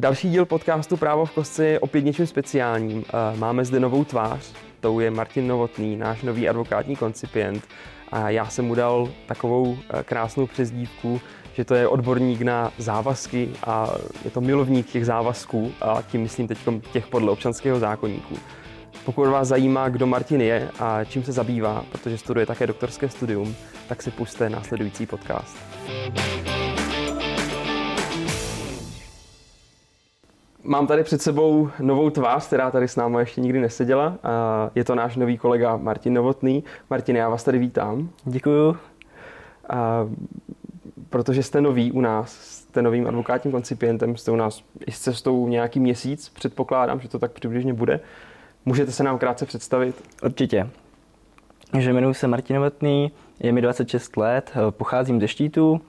Další díl podcastu Právo v kostce je opět něčím speciálním. Eh, máme zde novou tvář, tou je Martin Novotný, náš nový advokátní koncipient. A já jsem mu dal takovou eh, krásnou přezdívku, že to je odborník na závazky a je to milovník těch závazků a tím myslím teď těch podle občanského zákonníku. Pokud vás zajímá, kdo Martin je a čím se zabývá, protože studuje také doktorské studium, tak si puste následující podcast. Mám tady před sebou novou tvář, která tady s námi ještě nikdy neseděla. Je to náš nový kolega Martin Novotný. Martin, já vás tady vítám. Děkuju. Protože jste nový u nás, jste novým advokátním koncipientem, jste u nás i s cestou nějaký měsíc, předpokládám, že to tak přibližně bude. Můžete se nám krátce představit? Určitě. Že jmenuji se Martin Novotný, je mi 26 let, pocházím ze Štítu,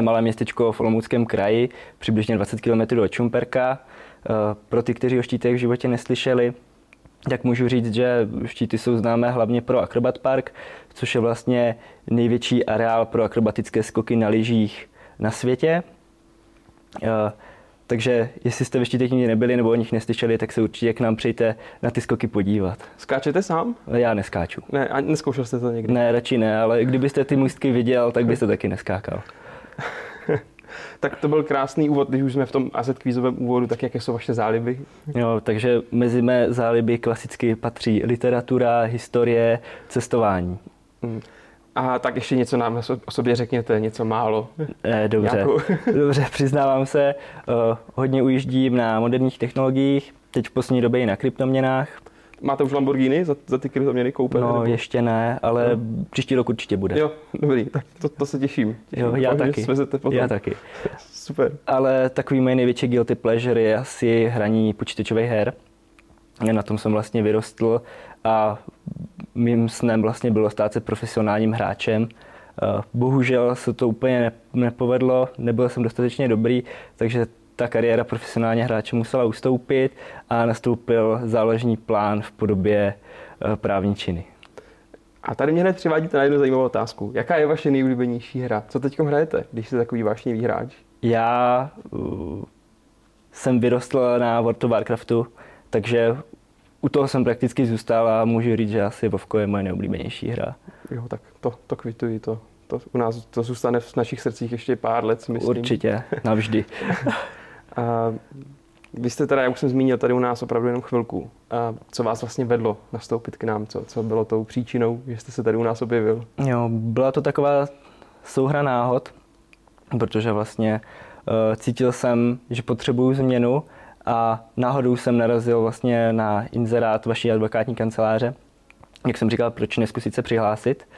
malé městečko v Olomouckém kraji, přibližně 20 km od Čumperka. Eh, pro ty, kteří o štítech v životě neslyšeli, tak můžu říct, že štíty jsou známé hlavně pro Acrobat Park, což je vlastně největší areál pro akrobatické skoky na lyžích na světě. Eh, takže jestli jste ve štítech nikdy nebyli nebo o nich neslyšeli, tak se určitě k nám přijďte na ty skoky podívat. Skáčete sám? Já neskáču. Ne, a neskoušel jste to někdy? Ne, radši ne, ale kdybyste ty můstky viděl, tak byste taky neskákal. tak to byl krásný úvod, když už jsme v tom AZ kvízovém úvodu, tak jaké jsou vaše záliby? Jo, takže mezi mé záliby klasicky patří literatura, historie, cestování. Hmm. A tak ještě něco nám o sobě řekněte, něco málo. Eh, dobře, dobře, přiznávám se, uh, hodně ujíždím na moderních technologiích, teď v poslední době i na kryptoměnách. Máte už Lamborghini za, za ty kryptoměny koupené? No, nebo? ještě ne, ale no. příští rok určitě bude. Jo, dobrý, tak to, to se těším. těším. Jo, já taky. Já taky. Super. Ale takový můj největší guilty pleasure je asi hraní počítačových her. Na tom jsem vlastně vyrostl a mým snem vlastně bylo stát se profesionálním hráčem. Bohužel se to úplně nepovedlo, nebyl jsem dostatečně dobrý, takže ta kariéra profesionálně hráče musela ustoupit a nastoupil záložní plán v podobě eh, právní činy. A tady mě hned přivádíte na jednu zajímavou otázku. Jaká je vaše nejoblíbenější hra? Co teď hrajete, když jste takový vášnivý hráč? Já uh, jsem vyrostl na World of Warcraftu, takže u toho jsem prakticky zůstal a můžu říct, že asi Vovko je moje nejoblíbenější hra. Jo, tak to, to kvituji, to, to u nás to zůstane v našich srdcích ještě pár let, myslím. Určitě, navždy. A vy jste teda, jak už jsem zmínil, tady u nás opravdu jenom chvilku. A co vás vlastně vedlo nastoupit k nám? Co, co bylo tou příčinou, že jste se tady u nás objevil? Jo, byla to taková souhra náhod, protože vlastně uh, cítil jsem, že potřebuju změnu a náhodou jsem narazil vlastně na inzerát vaší advokátní kanceláře. Jak jsem říkal, proč neskusit se přihlásit.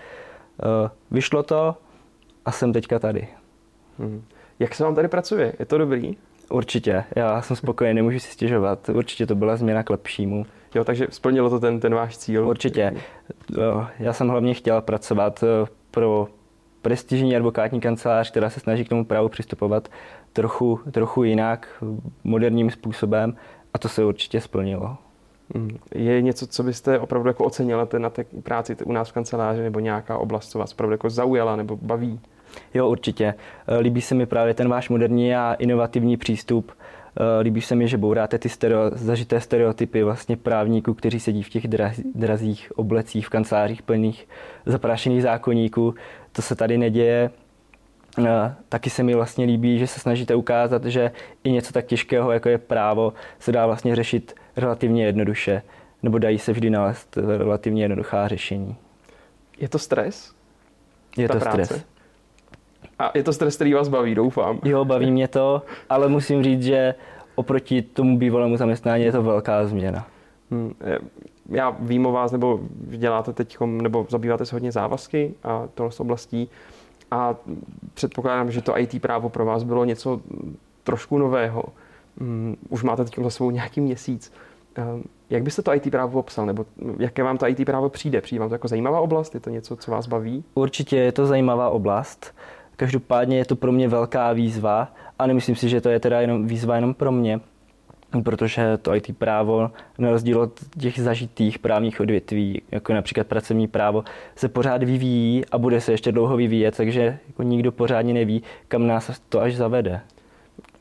Uh, vyšlo to a jsem teďka tady. Hmm. Jak se vám tady pracuje? Je to dobrý? Určitě, já jsem spokojený, nemůžu si stěžovat. Určitě to byla změna k lepšímu. Jo, takže splnilo to ten, ten váš cíl? Určitě. Já jsem hlavně chtěl pracovat eh, pro prestižní advokátní kancelář, která se snaží k tomu právu přistupovat trochu, trochu jinak, moderním způsobem a to se určitě splnilo. Hmm. Je něco, co byste opravdu jako ocenila na té práci u nás v kanceláři, nebo nějaká oblast, co vás opravdu jako zaujala nebo baví? Jo, určitě. Eh, líbí se mi právě ten váš moderní a inovativní přístup. Eh, líbí se mi, že bouráte ty stereo, zažité stereotypy vlastně právníků, kteří sedí v těch draz, drazích oblecích, v kancelářích plných zaprášených zákonníků. To se tady neděje. Eh, taky se mi vlastně líbí, že se snažíte ukázat, že i něco tak těžkého, jako je právo, se dá vlastně řešit relativně jednoduše, nebo dají se vždy nalézt relativně jednoduchá řešení. Je to stres? Je to práce? stres. A je to stres, který vás baví, doufám. Jo, baví mě to, ale musím říct, že oproti tomu bývalému zaměstnání je to velká změna. Hmm, já vím o vás, nebo děláte teď, nebo zabýváte se hodně závazky a tohle oblastí a předpokládám, že to IT právo pro vás bylo něco trošku nového. Hmm, už máte teď za sebou nějaký měsíc. Jak byste to IT právo popsal, nebo jaké vám to IT právo přijde? Přijde vám to jako zajímavá oblast? Je to něco, co vás baví? Určitě je to zajímavá oblast. Každopádně je to pro mě velká výzva a nemyslím si, že to je teda jenom výzva jenom pro mě, protože to IT právo, na rozdíl od těch zažitých právních odvětví, jako například pracovní právo, se pořád vyvíjí a bude se ještě dlouho vyvíjet, takže jako nikdo pořádně neví, kam nás to až zavede.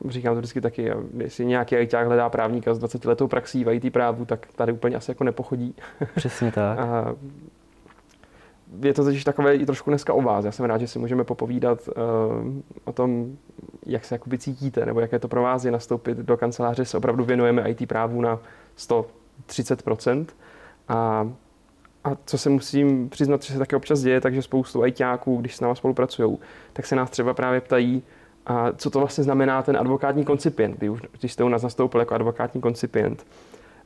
říkám to vždycky taky, jestli nějaký ajťák hledá právníka s 20 letou praxí v IT právu, tak tady úplně asi jako nepochodí. Přesně tak. A je to totiž takové i trošku dneska o vás. Já jsem rád, že si můžeme popovídat uh, o tom, jak se jakoby cítíte, nebo jaké to pro vás je nastoupit do kanceláře. Se opravdu věnujeme IT právu na 130%. A, a co se musím přiznat, že se také občas děje, takže spoustu ITáků, když s námi spolupracují, tak se nás třeba právě ptají, a co to vlastně znamená ten advokátní koncipient, když, jste u nás nastoupil jako advokátní koncipient.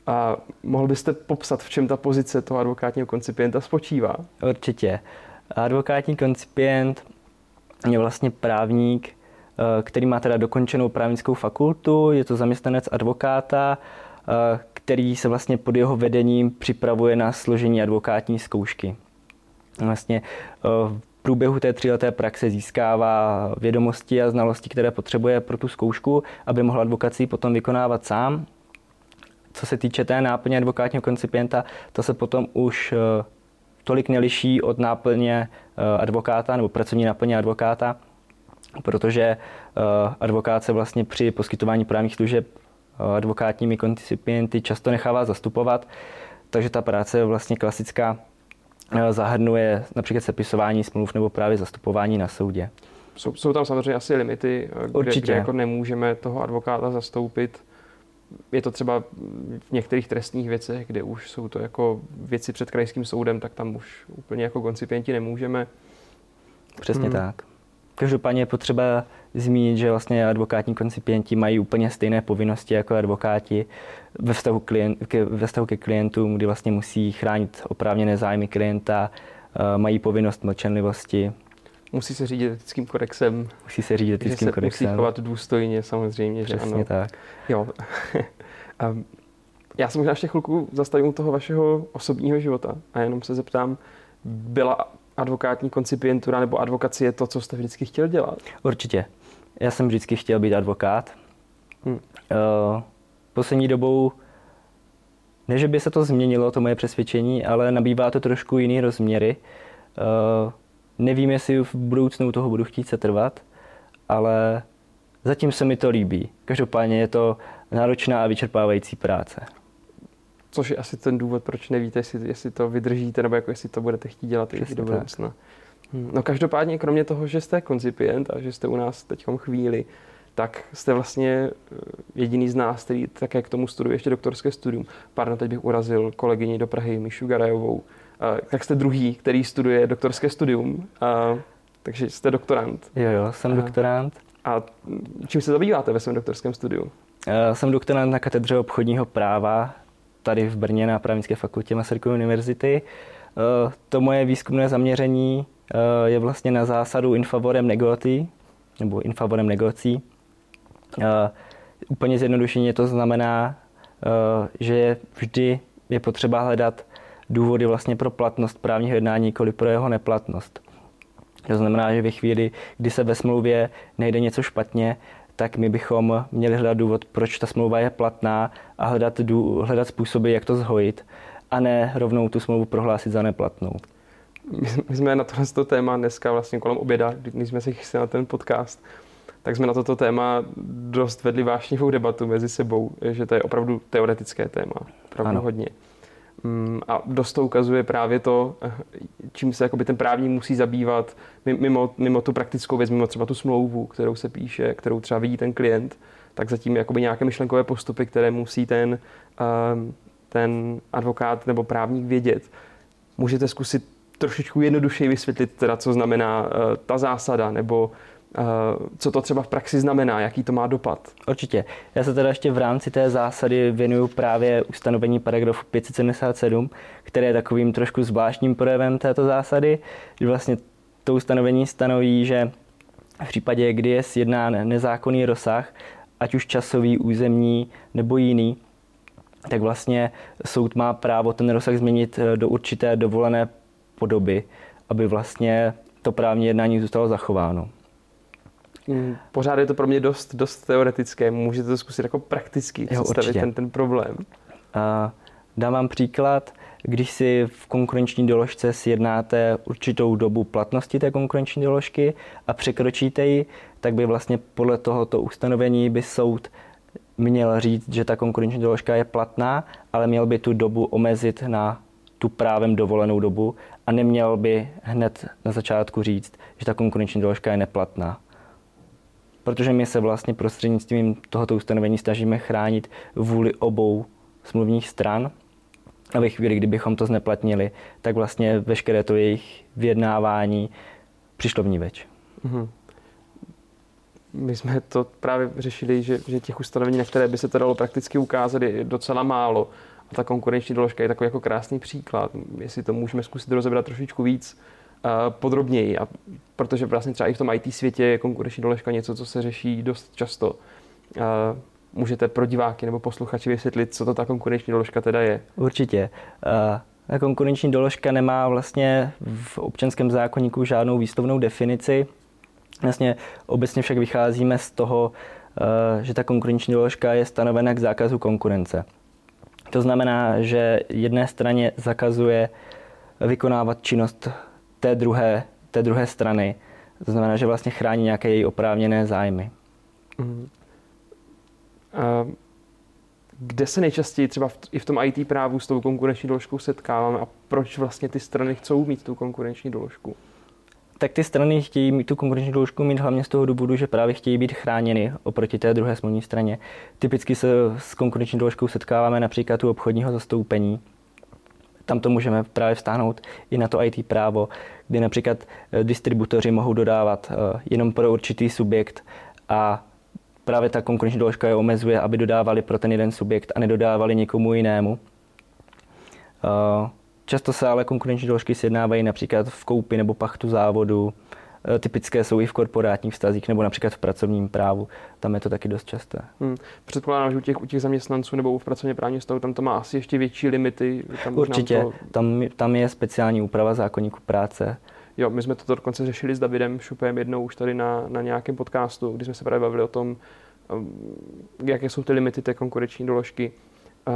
A mohl byste popsat, v čem ta pozice toho advokátního koncipienta spočívá? Určitě. Advokátní koncipient je vlastně právník, eh, který má teda dokončenou právnickou fakultu, je to zaměstnanec advokáta, eh, který se vlastně pod jeho vedením připravuje na složení advokátní zkoušky. Vlastně eh, v průběhu té tříleté praxe získává vědomosti a znalosti, které potřebuje pro tu zkoušku, aby mohl advokací potom vykonávat sám co se týče té náplně advokátního koncipienta, to se potom už eh, tolik neliší od náplně eh, advokáta nebo pracovní náplně advokáta, protože eh, advokát se vlastně při poskytování právních služeb advokátními koncipienty často nechává zastupovat, takže ta práce je vlastně klasická zahrnuje například sepisování smluv nebo právě zastupování na soudě. Jsou, jsou tam samozřejmě asi limity, kde, kde jako nemůžeme toho advokáta zastoupit je to třeba v některých trestních věcech, kde už jsou to jako věci před krajským soudem, tak tam už úplně jako koncipienti nemůžeme. Přesně hmm. tak. Každopádně je potřeba zmínit, že vlastně advokátní koncipienti mají úplně stejné povinnosti jako advokáti ve vztahu, klient, ke, ve vztahu ke klientům, kdy vlastně musí chránit oprávněné zájmy klienta, eh, mají povinnost mlčenlivosti, musí se řídit etickým kodexem. Musí se řídit etickým se kodexem. Musí chovat důstojně samozřejmě. Přesně že ano. tak. Jo. um, já se možná ještě chvilku zastavím u toho vašeho osobního života a jenom se zeptám, byla advokátní koncipientura nebo advokacie to, co jste vždycky chtěl dělat? Určitě. Já jsem vždycky chtěl být advokát. Hmm. Uh, poslední dobou ne, že by se to změnilo, to moje přesvědčení, ale nabývá to trošku jiný rozměry. Uh, Nevím, jestli v budoucnu toho budu chtít se trvat, ale zatím se mi to líbí. Každopádně je to náročná a vyčerpávající práce. Což je asi ten důvod, proč nevíte, jestli, jestli to vydržíte, nebo jako jestli to budete chtít dělat Přesně i do budoucna. Hmm. No každopádně, kromě toho, že jste koncipient a že jste u nás teď chvíli, tak jste vlastně eh, jediný z nás, který také k tomu studuje ještě doktorské studium. Pardon, teď bych urazil kolegyni do Prahy, Míšu Garajovou, tak jste druhý, který studuje doktorské studium, a, takže jste doktorant. Jo, jo, jsem a, doktorant. A čím se zabýváte ve svém doktorském studiu? Jsem doktorant na katedře obchodního práva tady v Brně na právnické fakultě Masarykovy univerzity. To moje výzkumné zaměření je vlastně na zásadu infavorem negoti, nebo infavorem negocí. Úplně zjednodušeně to znamená, že vždy je potřeba hledat důvody vlastně pro platnost právního jednání, nikoli pro jeho neplatnost. To znamená, že ve chvíli, kdy se ve smlouvě nejde něco špatně, tak my bychom měli hledat důvod, proč ta smlouva je platná a hledat, dů, hledat způsoby, jak to zhojit, a ne rovnou tu smlouvu prohlásit za neplatnou. My jsme na tohle téma dneska vlastně kolem oběda, když jsme si chystali na ten podcast, tak jsme na toto téma dost vedli vášnivou debatu mezi sebou, že to je opravdu teoretické téma, opravdu ano. hodně. Mm, a dost to ukazuje právě to, čím se jakoby ten právník musí zabývat mimo, mimo tu praktickou věc, mimo třeba tu smlouvu, kterou se píše, kterou třeba vidí ten klient, tak zatím jakoby nějaké myšlenkové postupy, které musí ten, ehm, ten advokát nebo právník vědět. Můžete zkusit trošičku jednodušeji vysvětlit, teda, co znamená eh, ta zásada, nebo co to třeba v praxi znamená, jaký to má dopad. Určitě. Já se teda ještě v rámci té zásady věnuju právě ustanovení paragrafu 577, které je takovým trošku zvláštním projevem této zásady, kdy vlastně to ustanovení stanoví, že v případě, kdy je sjednán nezákonný rozsah, ať už časový, územní nebo jiný, tak vlastně soud má právo ten rozsah změnit eh, do určité dovolené podoby, aby vlastně to právní jednání zůstalo zachováno. Mm, pořád je to pro mě dost, dost teoretické. Můžete to zkusit jako prakticky jo, představit ten, ten problém. Uh, dám vám příklad. když si v konkurenční doložce sjednáte určitou dobu platnosti té konkurenční doložky a překročíte ji, tak by vlastně podle tohoto ustanovení by soud měl říct, že ta konkurenční doložka je platná, ale měl by tu dobu omezit na tu právem dovolenou dobu a neměl by hned na začátku říct, že ta konkurenční doložka je neplatná. Protože my se vlastně prostřednictvím tohoto ustanovení snažíme chránit vůli obou smluvních stran a ve chvíli, kdybychom to zneplatnili, tak vlastně veškeré to jejich vyjednávání přišlo v ní več. Mm-hmm. My jsme to právě řešili, že, že těch ustanovení, na které by se to dalo prakticky ukázat, je docela málo. A ta konkurenční doložka je takový jako krásný příklad. Jestli to můžeme zkusit rozebrat trošičku víc podrobněji. A protože vlastně třeba i v tom IT světě je konkurenční doložka něco, co se řeší dost často. Můžete pro diváky nebo posluchači vysvětlit, co to ta konkurenční doložka teda je? Určitě. Ta konkurenční doložka nemá vlastně v občanském zákonníku žádnou výslovnou definici. Vlastně obecně však vycházíme z toho, že ta konkurenční doložka je stanovena k zákazu konkurence. To znamená, že jedné straně zakazuje vykonávat činnost té druhé, té druhé strany. To znamená, že vlastně chrání nějaké její oprávněné zájmy. Mm. Uh, kde se nejčastěji třeba v, i v tom IT právu s tou konkurenční doložkou setkáváme a proč vlastně ty strany chcou mít tu konkurenční doložku? tak ty strany chtějí mít tu konkurenční doložku mít hlavně z toho důvodu, že právě chtějí být chráněny oproti té druhé smluvní straně. Typicky se s konkurenční doložkou setkáváme například u obchodního zastoupení. Tam to můžeme právě vztáhnout i na to IT právo, kdy například eh, distributoři mohou dodávat eh, jenom pro určitý subjekt a právě ta konkurenční doložka je omezuje, aby dodávali pro ten jeden subjekt a nedodávali někomu jinému. Eh, Často se ale konkurenční doložky sjednávají například v koupi nebo pachtu závodu. E, typické jsou i v korporátních vztazích nebo například v pracovním právu. Tam je to taky dost časté. Hmm. Předpokládám, že u těch, u těch zaměstnanců nebo v pracovně právním vztahu tam to má asi ještě větší limity. Tam Určitě, to... tam, tam je speciální úprava zákonníku práce. Jo, my jsme to dokonce řešili s Davidem Šupem jednou už tady na, na nějakém podcastu, kdy jsme se právě bavili o tom, um, jaké jsou ty limity té konkurenční doložky. Uh,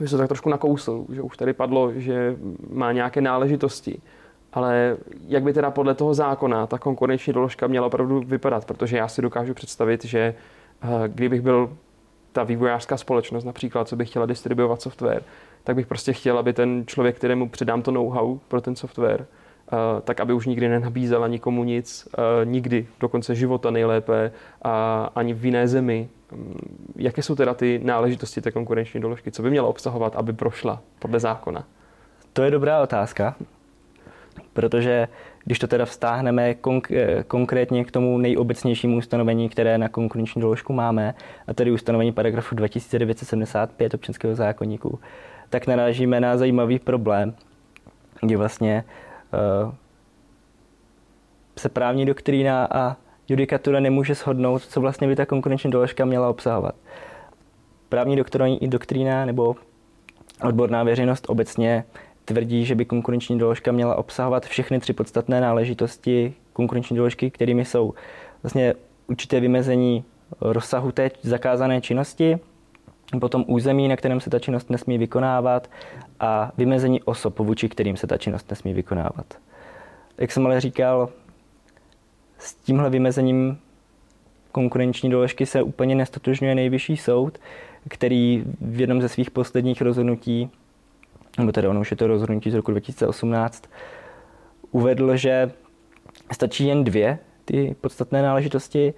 by se tak trošku nakousl, že už tady padlo, že má nějaké náležitosti. Ale jak by teda podle toho zákona ta konkurenční doložka měla opravdu vypadat? Protože já si dokážu představit, že eh, kdybych byl ta vývojářská společnost například, co bych chtěla distribuovat software, tak bych prostě chtěl, aby ten člověk, kterému předám to know-how pro ten software, eh, tak aby už nikdy nenabízela nikomu nic, eh, nikdy, do konce života nejlépe, a ani v jiné zemi, Jaké jsou teda ty náležitosti té konkurenční doložky? Co by měla obsahovat, aby prošla podle zákona? To je dobrá otázka, protože když to teda vztáhneme konk- konkrétně k tomu nejobecnějšímu ustanovení, které na konkurenční doložku máme, a tedy ustanovení paragrafu 2975 občanského zákonníku, tak narážíme na zajímavý problém, kdy vlastně uh, se právní doktrína a judikatura nemůže shodnout, co vlastně by ta konkurenční doložka měla obsahovat. Právní doktrína nebo odborná veřejnost obecně tvrdí, že by konkurenční doložka měla obsahovat všechny tři podstatné náležitosti konkurenční doložky, kterými jsou vlastně určité vymezení rozsahu té zakázané činnosti, potom území, na kterém se ta činnost nesmí vykonávat a vymezení osob, vůči kterým se ta činnost nesmí vykonávat. Jak jsem ale říkal, s tímhle vymezením konkurenční doložky se úplně nestotožňuje nejvyšší soud, který v jednom ze svých posledních rozhodnutí, nebo teda ono už je to rozhodnutí z roku 2018, uvedl, že stačí jen dvě ty podstatné náležitosti,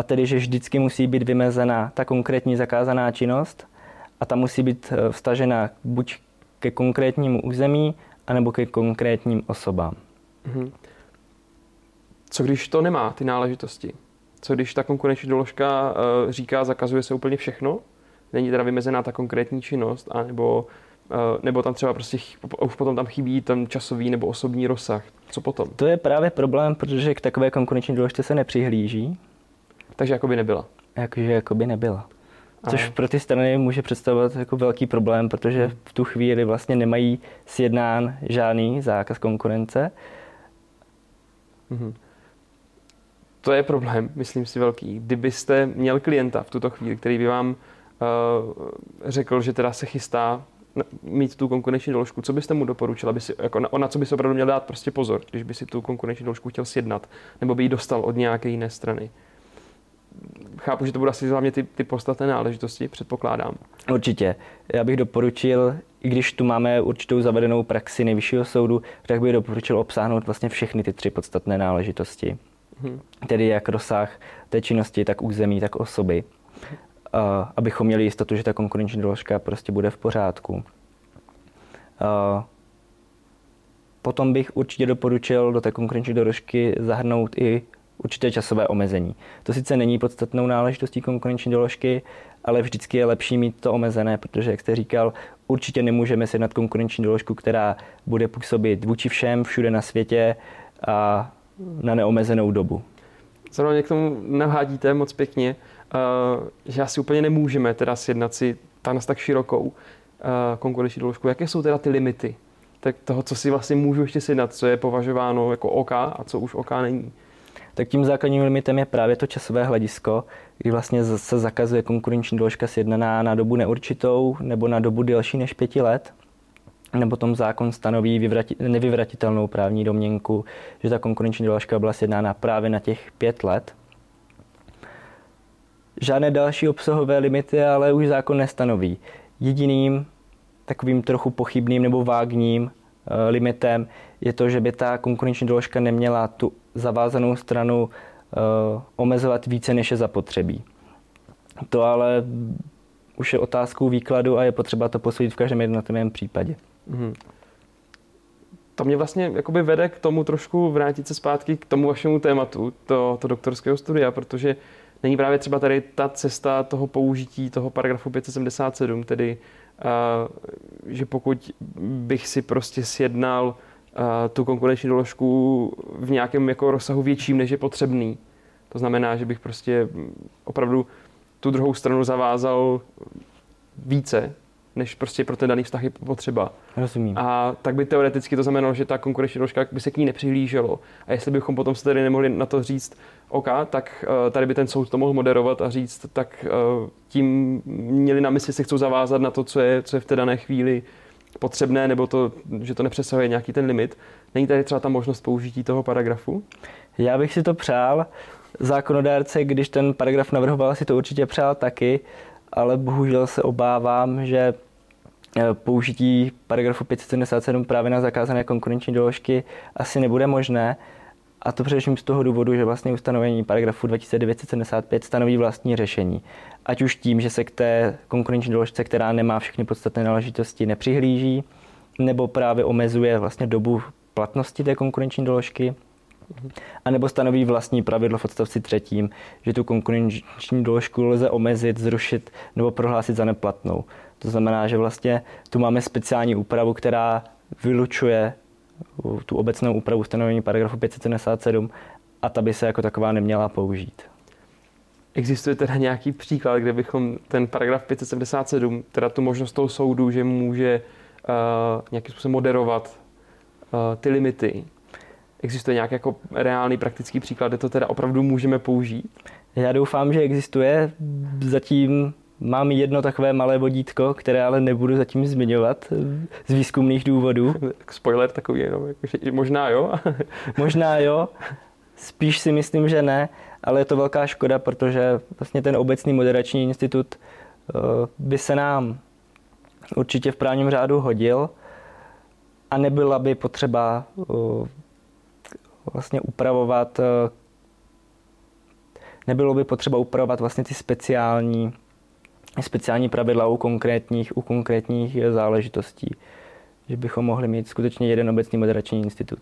a tedy, že vždycky musí být vymezena ta konkrétní zakázaná činnost a ta musí být eh, vstažena buď ke konkrétnímu území, anebo ke konkrétním osobám. Mm-hmm. Co když to nemá, ty náležitosti? Co když ta konkurenční doložka uh, říká, zakazuje se úplně všechno? Není teda vymezená ta konkrétní činnost, anebo, nebo tam třeba prostě už potom tam chybí ten časový nebo osobní rozsah. Co potom? To je právě problém, protože k takové konkurenční doložce se nepřihlíží. Takže jako by nebyla. Jakože jako by nebyla. Což Aha. pro ty strany může představovat jako velký problém, protože v tu chvíli vlastně nemají sjednán žádný zákaz konkurence. Mm-hmm to je problém, myslím si, velký. Kdybyste měl klienta v tuto chvíli, který by vám uh, řekl, že teda se chystá mít tu konkurenční doložku, co byste mu doporučil, aby si, jako na, na co by se opravdu měl dát prostě pozor, když by si tu konkurenční doložku chtěl sjednat, nebo by ji dostal od nějaké jiné strany? Chápu, že to budou asi hlavně ty, ty podstatné náležitosti, předpokládám. Určitě. Já bych doporučil, i když tu máme určitou zavedenou praxi nejvyššího soudu, tak bych doporučil obsáhnout vlastně všechny ty tři podstatné náležitosti. Hmm. Tedy jak rozsah té činnosti, tak území, tak osoby. Abychom měli jistotu, že ta konkurenční doložka prostě bude v pořádku. Potom bych určitě doporučil do té konkurenční doložky zahrnout i určité časové omezení. To sice není podstatnou náležitostí konkurenční doložky, ale vždycky je lepší mít to omezené, protože, jak jste říkal, určitě nemůžeme sjednat konkurenční doložku, která bude působit vůči všem všude na světě a na neomezenou dobu. Zrovna k tomu nahádíte moc pěkně, že asi úplně nemůžeme teda sjednat si ta tak širokou konkurenční doložku. Jaké jsou teda ty limity tak toho, co si vlastně můžu ještě sjednat, co je považováno jako OK a co už OK není? tak tím základním limitem je právě to časové hledisko, kdy vlastně se zakazuje konkurenční doložka sjednaná na dobu neurčitou nebo na dobu delší než pěti let. Nebo tom zákon stanoví vyvrati, nevyvratitelnou právní domněnku, že ta konkurenční doložka byla sjednána právě na těch pět let. Žádné další obsahové limity ale už zákon nestanoví. Jediným takovým trochu pochybným nebo vágním eh, limitem je to, že by ta konkurenční doložka neměla tu zavázanou stranu uh, omezovat více, než je zapotřebí. To ale už je otázkou výkladu a je potřeba to posoudit v každém jednotlivém případě. Mm-hmm. To mě vlastně jakoby vede k tomu trošku vrátit se zpátky k tomu vašemu tématu, to, to doktorského studia, protože není právě třeba tady ta cesta toho použití toho paragrafu 577, tedy uh, že pokud bych si prostě sjednal tu konkurenční doložku v nějakém jako rozsahu větším, než je potřebný. To znamená, že bych prostě opravdu tu druhou stranu zavázal více, než prostě pro ten daný vztah je potřeba. Rozumím. A tak by teoreticky to znamenalo, že ta konkurenční doložka by se k ní nepřihlíželo. A jestli bychom potom se tady nemohli na to říct, OK, tak uh, tady by ten soud to mohl moderovat a říct, tak uh, tím měli na mysli, se chcou zavázat na to, co je, co je v té dané chvíli potřebné, nebo to, že to nepřesahuje nějaký ten limit. Není tady třeba ta možnost použití toho paragrafu? Já bych si to přál. Zákonodárce, když ten paragraf navrhoval, si to určitě přál taky, ale bohužel se obávám, že eh, použití paragrafu 577 právě na zakázané konkurenční doložky asi nebude možné. A to především z toho důvodu, že vlastně ustanovení paragrafu 2975 stanoví vlastní řešení ať už tím, že se k té konkurenční doložce, která nemá všechny podstatné náležitosti, nepřihlíží, nebo právě omezuje vlastně dobu platnosti té konkurenční doložky, a nebo stanoví vlastní pravidlo v odstavci třetím, že tu konkurenční doložku lze omezit, zrušit nebo prohlásit za neplatnou. To znamená, že vlastně tu máme speciální úpravu, která vylučuje tu obecnou úpravu stanovení paragrafu 577 a ta by se jako taková neměla použít. Existuje teda nějaký příklad, kde bychom ten paragraf 577, teda tu možnost toho soudu, že může uh, nějakým způsobem moderovat uh, ty limity. Existuje nějaký jako reálný praktický příklad, kde to teda opravdu můžeme použít? Já doufám, že existuje. Zatím mám jedno takové malé vodítko, které ale nebudu zatím zmiňovat eh, z výzkumných důvodů. Spoiler takový, no, jako, možná jo. možná jo. Spíš si myslím, že ne ale je to velká škoda, protože vlastně ten obecný moderační institut eh, by se nám určitě v právním řádu hodil a nebyla by potřeba eh, vlastně upravovat nebylo by potřeba upravovat vlastně ty speciální, speciální pravidla u konkrétních, u konkrétních záležitostí. Že bychom mohli mít skutečně jeden obecný moderační institut.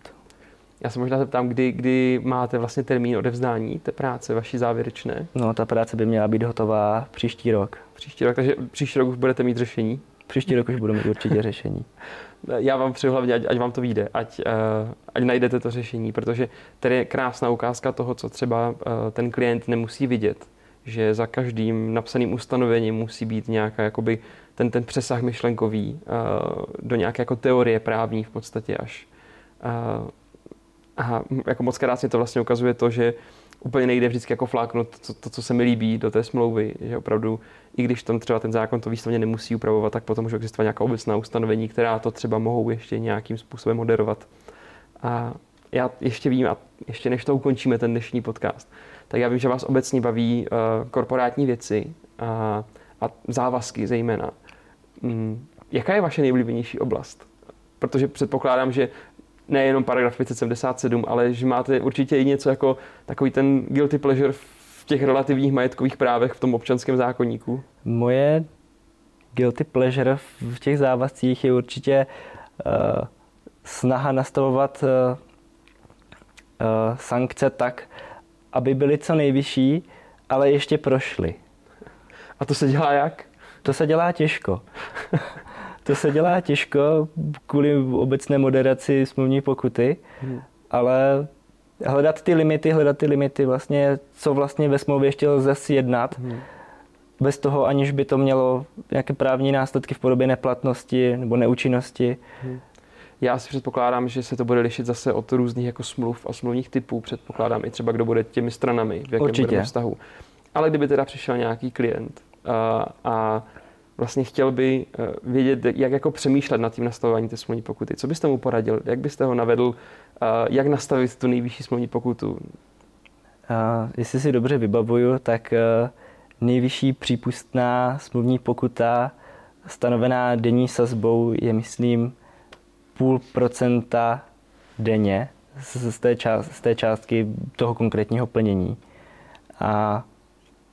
Já se možná zeptám, kdy, kdy máte vlastně termín odevzdání té práce, vaší závěrečné? No, ta práce by měla být hotová příští rok. Příští rok, takže příští rok už budete mít řešení? Příští rok už budu mít určitě řešení. Já vám přeju hlavně, ať, ať vám to vyjde, ať, uh, ať najdete to řešení, protože tady je krásná ukázka toho, co třeba uh, ten klient nemusí vidět, že za každým napsaným ustanovením musí být nějaká jakoby ten, ten přesah myšlenkový uh, do nějaké jako teorie právní v podstatě až. Uh, a jako moc krásně to vlastně ukazuje to, že úplně nejde vždycky jako fláknout to, to, co se mi líbí do té smlouvy, že opravdu, i když tam třeba ten zákon to výslovně nemusí upravovat, tak potom může existovat nějaká obecná ustanovení, která to třeba mohou ještě nějakým způsobem moderovat. A já ještě vím, a ještě než to ukončíme, ten dnešní podcast, tak já vím, že vás obecně baví uh, korporátní věci a, a závazky zejména. Mm, jaká je vaše nejoblíbenější oblast? Protože předpokládám, že nejenom paragraf 577, ale že máte určitě i něco jako takový ten guilty pleasure v těch relativních majetkových právech v tom občanském zákonníku. Moje guilty pleasure v těch závazcích je určitě uh, snaha nastavovat uh, uh, sankce tak, aby byly co nejvyšší, ale ještě prošly. A to se dělá jak? To se dělá těžko. to se dělá těžko kvůli obecné moderaci smluvní pokuty, hmm. ale hledat ty limity, hledat ty limity vlastně, co vlastně ve smlouvě ještě lze sjednat, hmm. bez toho, aniž by to mělo nějaké právní následky v podobě neplatnosti nebo neúčinnosti. Hmm. Já si předpokládám, že se to bude lišit zase od různých jako smluv a smluvních typů. Předpokládám i třeba, kdo bude těmi stranami, v jakém Určitě. bude vztahu. Ale kdyby teda přišel nějaký klient a, a vlastně chtěl by eh, vědět, jak jako přemýšlet nad tím nastavováním té smluvní pokuty. Co byste mu poradil? Jak byste ho navedl? Eh, jak nastavit tu nejvyšší smluvní pokutu? Uh, jestli si dobře vybavuju, tak uh, nejvyšší přípustná smluvní pokuta stanovená denní sazbou je, myslím, půl procenta denně z té, část, z té částky toho konkrétního plnění. A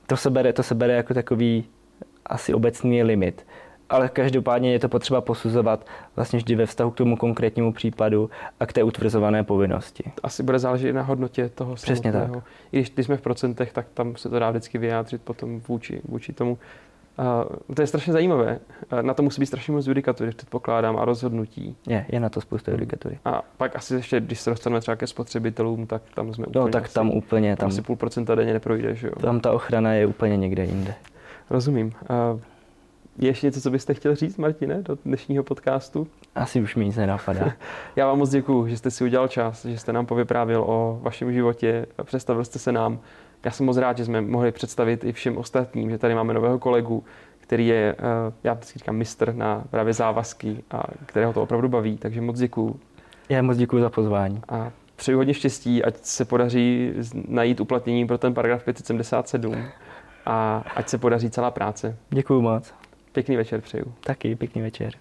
to se bere, to se bere jako takový asi obecný limit. Ale každopádně je to potřeba posuzovat vlastně vždy ve vztahu k tomu konkrétnímu případu a k té utvrzované povinnosti. Asi bude záležet na hodnotě toho Přesně samotného. tak. I když, když jsme v procentech, tak tam se to dá vždycky vyjádřit potom vůči, vůči tomu. Uh, to je strašně zajímavé. Uh, na to musí být strašně moc judikatury, předpokládám, a rozhodnutí. Je, je na to spousta judikatury. A pak asi ještě, když se dostaneme třeba ke spotřebitelům, tak tam jsme no, úplně... No, tak asi, tam úplně... Tam, asi půl procenta denně neprojde, že jo? Tam ta ochrana je úplně někde jinde. Rozumím. Uh, je ještě něco, co byste chtěl říct, Martine, do dnešního podcastu? Asi už mi nic nenapadá. Já vám moc děkuji, že jste si udělal čas, že jste nám povyprávil o vašem životě, představil jste se nám. Já jsem moc rád, že jsme mohli představit i všem ostatním, že tady máme nového kolegu, který je, eh, já vždycky říkám, mistr na právě závazky a kterého to opravdu baví, takže moc děkuji. Já moc děkuji za pozvání. A přeji hodně štěstí, ať se podaří najít uplatnění pro ten paragraf 577 a ať se podaří celá práce. Děkuji moc. Pěkný večer přeju. Taky pěkný večer.